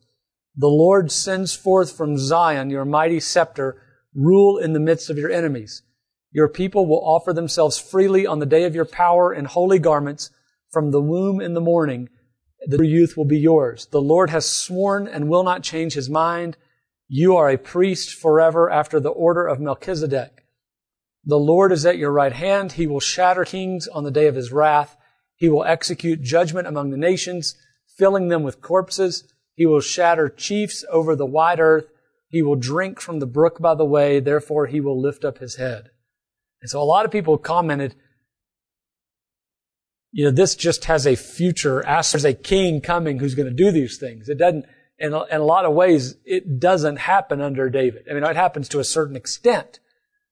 The Lord sends forth from Zion your mighty scepter, rule in the midst of your enemies. Your people will offer themselves freely on the day of your power in holy garments from the womb in the morning. The youth will be yours. The Lord has sworn and will not change his mind. You are a priest forever after the order of Melchizedek. The Lord is at your right hand. He will shatter kings on the day of his wrath. He will execute judgment among the nations, filling them with corpses. He will shatter chiefs over the wide earth. He will drink from the brook by the way. Therefore, he will lift up his head. And so a lot of people commented, you know, this just has a future, there's a king coming who's going to do these things. It doesn't, in a, in a lot of ways, it doesn't happen under David. I mean, it happens to a certain extent.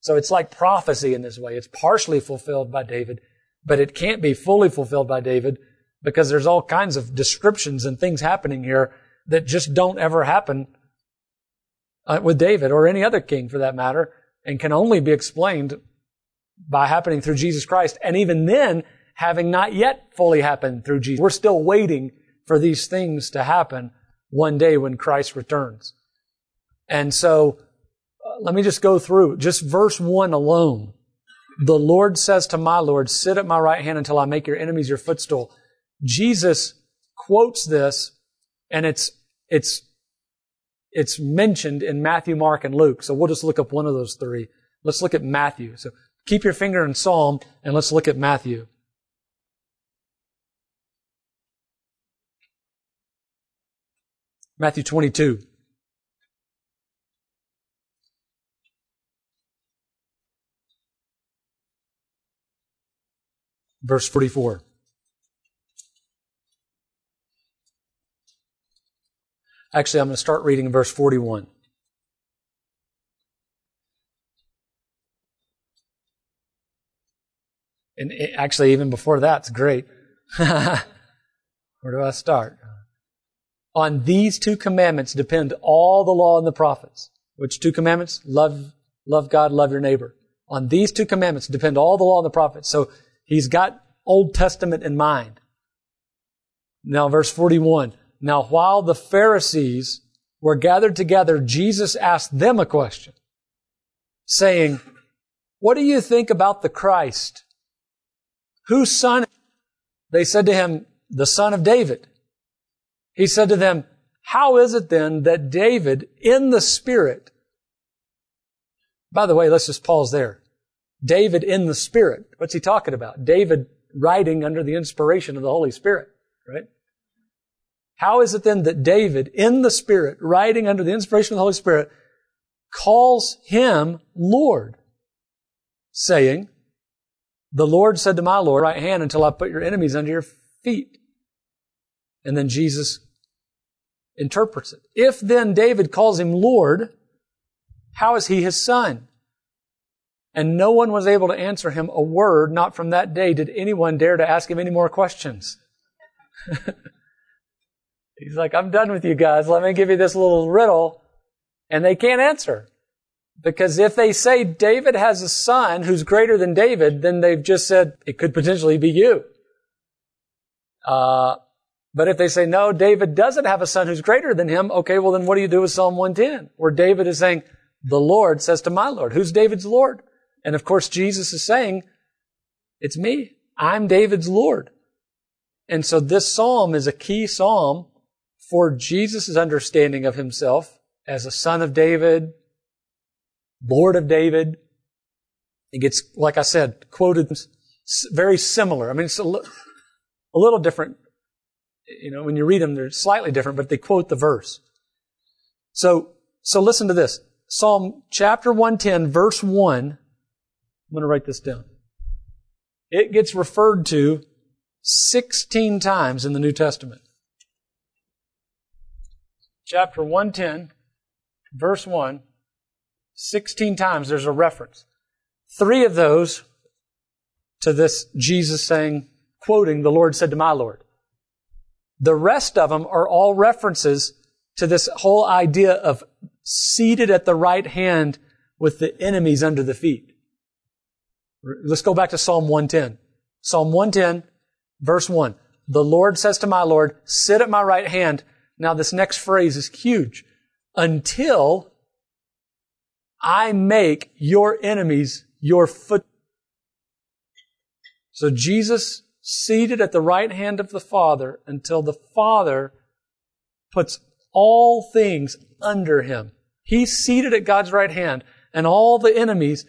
So it's like prophecy in this way. It's partially fulfilled by David, but it can't be fully fulfilled by David because there's all kinds of descriptions and things happening here that just don't ever happen uh, with David or any other king for that matter and can only be explained by happening through Jesus Christ. And even then, having not yet fully happened through Jesus. We're still waiting for these things to happen one day when Christ returns. And so, let me just go through just verse one alone The Lord says to my Lord, sit at my right hand until I make your enemies your footstool. Jesus quotes this and it's, it's, it's mentioned in Matthew, Mark, and Luke. So we'll just look up one of those three. Let's look at Matthew. So keep your finger in Psalm and let's look at Matthew. Matthew 22. Verse 44. Actually, I'm going to start reading in verse 41. And actually, even before that's great. Where do I start? On these two commandments depend all the law and the prophets. Which two commandments? Love, love God, love your neighbor. On these two commandments depend all the law and the prophets. So he's got Old Testament in mind. Now verse 41. Now while the Pharisees were gathered together, Jesus asked them a question, saying, What do you think about the Christ? Whose son? They said to him, The son of David. He said to them, How is it then that David in the Spirit, by the way, let's just pause there. David in the Spirit. What's he talking about? David writing under the inspiration of the Holy Spirit, right? How is it then that David in the Spirit, writing under the inspiration of the Holy Spirit, calls him Lord, saying, The Lord said to my Lord, right hand until I put your enemies under your feet. And then Jesus interprets it. If then David calls him Lord, how is he his son? And no one was able to answer him a word, not from that day did anyone dare to ask him any more questions. He's like, I'm done with you guys. Let me give you this little riddle. And they can't answer. Because if they say David has a son who's greater than David, then they've just said it could potentially be you. Uh, but if they say, no, David doesn't have a son who's greater than him, okay, well then what do you do with Psalm 110? Where David is saying, the Lord says to my Lord. Who's David's Lord? And of course, Jesus is saying, it's me. I'm David's Lord. And so this psalm is a key psalm for Jesus' understanding of himself as a son of David, Lord of David. It gets, like I said, quoted very similar. I mean, it's a, a little different you know, when you read them, they're slightly different, but they quote the verse. So, so listen to this. Psalm chapter 110, verse 1. I'm going to write this down. It gets referred to 16 times in the New Testament. Chapter 110, verse 1. 16 times there's a reference. Three of those to this Jesus saying, quoting, the Lord said to my Lord. The rest of them are all references to this whole idea of seated at the right hand with the enemies under the feet. Let's go back to Psalm 110. Psalm 110, verse 1. The Lord says to my Lord, sit at my right hand. Now this next phrase is huge. Until I make your enemies your foot. So Jesus seated at the right hand of the Father until the Father puts all things under him. He's seated at God's right hand and all the enemies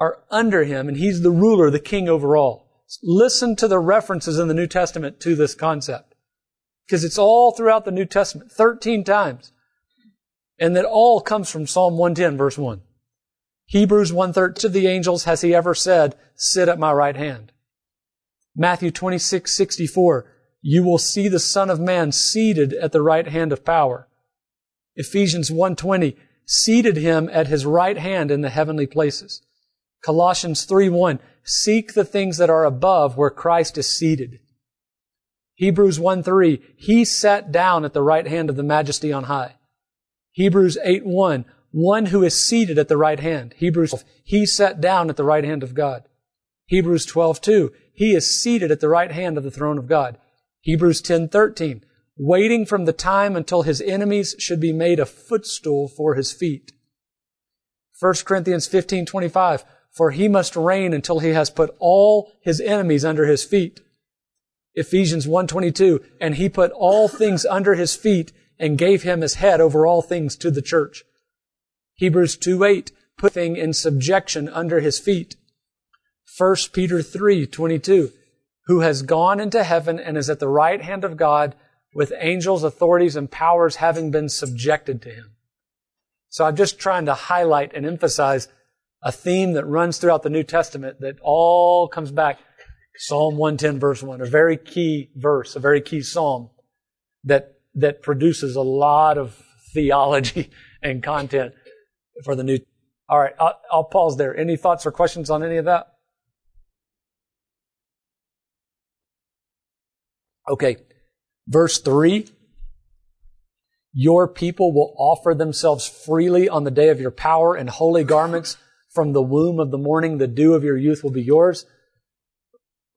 are under him and he's the ruler, the king over all. Listen to the references in the New Testament to this concept. Because it's all throughout the New Testament, 13 times. And that all comes from Psalm 110 verse 1. Hebrews 1.13 to the angels has he ever said, sit at my right hand. Matthew 26, 64, you will see the Son of Man seated at the right hand of power. Ephesians 1.20, seated him at his right hand in the heavenly places. Colossians 3.1, seek the things that are above where Christ is seated. Hebrews 1.3, he sat down at the right hand of the majesty on high. Hebrews 8.1, one who is seated at the right hand. Hebrews, he sat down at the right hand of God. Hebrews 12:2, he is seated at the right hand of the throne of God. Hebrews 10:13, waiting from the time until his enemies should be made a footstool for his feet. 1 Corinthians 15:25, for he must reign until he has put all his enemies under his feet. Ephesians 1:22 and he put all things under his feet and gave him his head over all things to the church. Hebrews 2:8 put thing in subjection under his feet. 1 Peter 3:22 who has gone into heaven and is at the right hand of God with angels, authorities, and powers having been subjected to him. So I'm just trying to highlight and emphasize a theme that runs throughout the New Testament that all comes back. Psalm 110 verse 1, a very key verse, a very key psalm that, that produces a lot of theology and content for the New. All right, I'll, I'll pause there. Any thoughts or questions on any of that? Okay. Verse 3 Your people will offer themselves freely on the day of your power in holy garments. From the womb of the morning, the dew of your youth will be yours.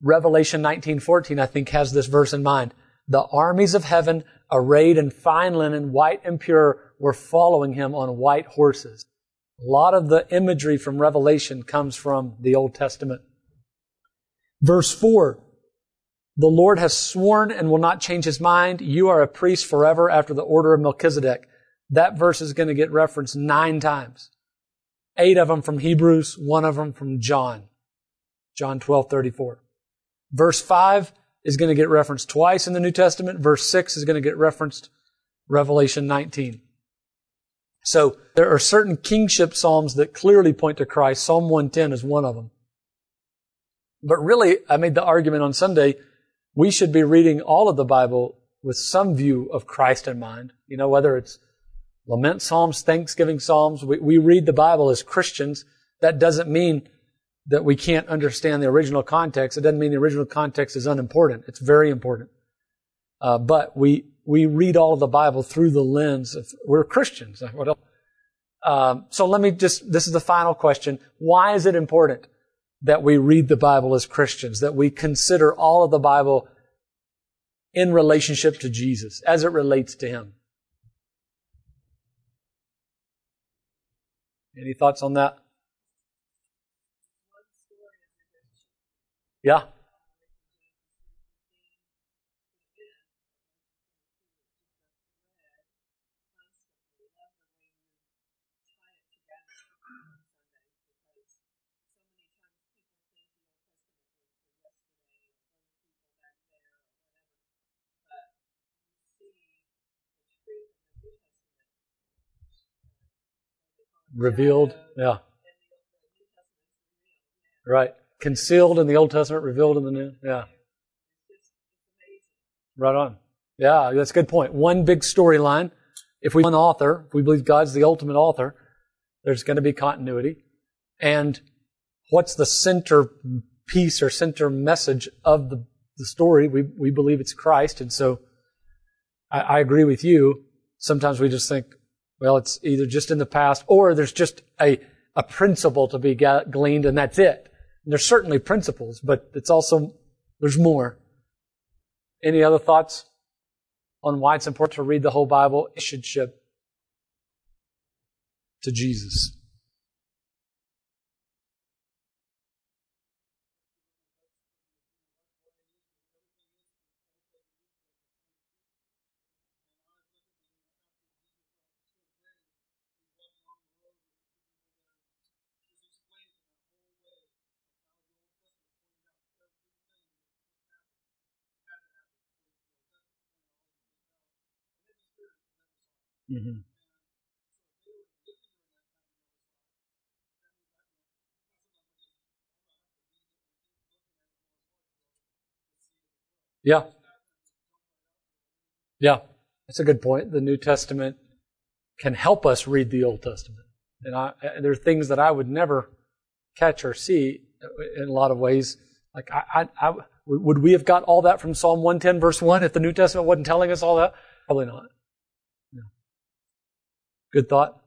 Revelation 19:14 I think has this verse in mind. The armies of heaven arrayed in fine linen, white and pure, were following him on white horses. A lot of the imagery from Revelation comes from the Old Testament. Verse 4 the Lord has sworn and will not change his mind. You are a priest forever after the order of Melchizedek. That verse is going to get referenced nine times. Eight of them from Hebrews, one of them from John. John 12, 34. Verse 5 is going to get referenced twice in the New Testament. Verse 6 is going to get referenced Revelation 19. So there are certain kingship psalms that clearly point to Christ. Psalm 110 is one of them. But really, I made the argument on Sunday we should be reading all of the Bible with some view of Christ in mind. You know, whether it's lament psalms, thanksgiving psalms, we, we read the Bible as Christians. That doesn't mean that we can't understand the original context. It doesn't mean the original context is unimportant. It's very important. Uh, but we we read all of the Bible through the lens of we're Christians. What else? Um, so let me just. This is the final question. Why is it important that we read the Bible as Christians, that we consider all of the Bible in relationship to Jesus, as it relates to Him. Any thoughts on that? Yeah. Revealed. Yeah. Right. Concealed in the Old Testament, revealed in the New. Yeah. Right on. Yeah, that's a good point. One big storyline. If we one author, if we believe God's the ultimate author, there's going to be continuity. And what's the center piece or center message of the, the story? We, we believe it's Christ. And so I, I agree with you. Sometimes we just think, well, it's either just in the past or there's just a, a principle to be gleaned and that's it. And there's certainly principles, but it's also, there's more. Any other thoughts on why it's important to read the whole Bible? Relationship to Jesus. Mm-hmm. Yeah. Yeah. That's a good point. The New Testament can help us read the Old Testament. And I, there are things that I would never catch or see in a lot of ways. Like, I, I, I, would we have got all that from Psalm 110 verse 1 if the New Testament wasn't telling us all that? Probably not. Good thought.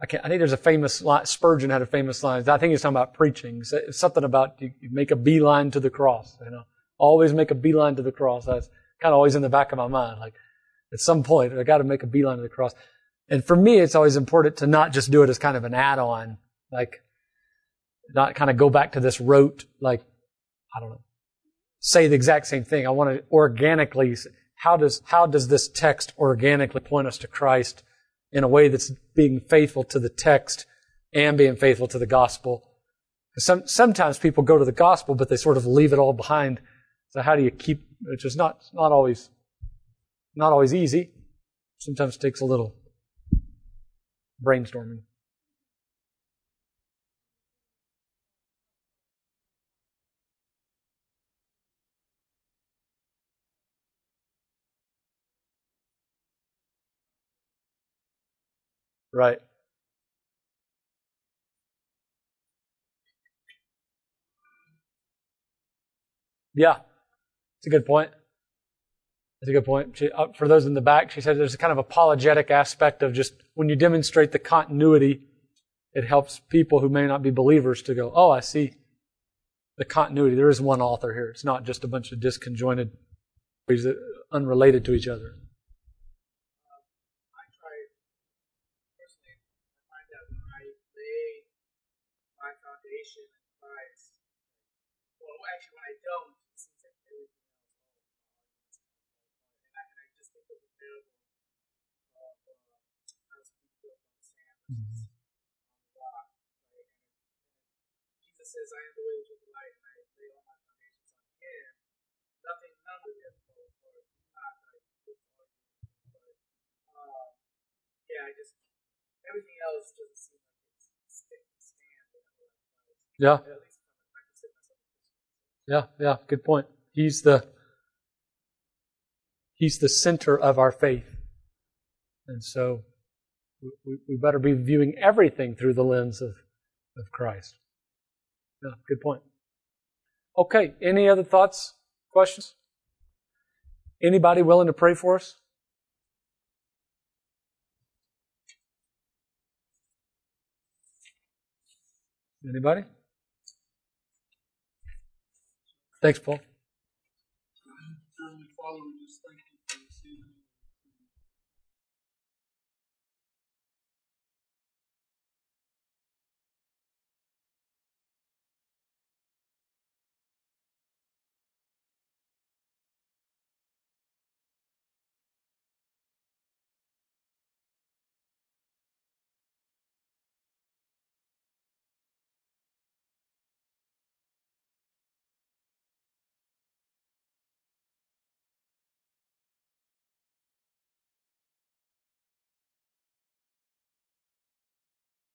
I, I think there's a famous line, Spurgeon had a famous line. I think he's talking about preaching. It's something about you, you make a beeline to the cross. You know, always make a beeline to the cross. That's kind of always in the back of my mind. Like at some point, I got to make a beeline to the cross. And for me, it's always important to not just do it as kind of an add-on. Like not kind of go back to this rote, like, I don't know, say the exact same thing. I want to organically, how does, how does this text organically point us to Christ in a way that's being faithful to the text and being faithful to the gospel? Some, sometimes people go to the gospel, but they sort of leave it all behind. So how do you keep, which is not, not always, not always easy. Sometimes takes a little brainstorming. Right. Yeah, it's a good point. That's a good point. She, uh, for those in the back, she said there's a kind of apologetic aspect of just when you demonstrate the continuity, it helps people who may not be believers to go, oh, I see the continuity. There is one author here. It's not just a bunch of disconjointed ways that unrelated to each other. Yeah, I just everything else doesn't seem like it's stick to stand. Yeah. yeah yeah, yeah, good point. He's the He's the center of our faith. And so we, we better be viewing everything through the lens of, of Christ. Yeah, good point. Okay, any other thoughts, questions? Anybody willing to pray for us? Anybody? Thanks, Paul.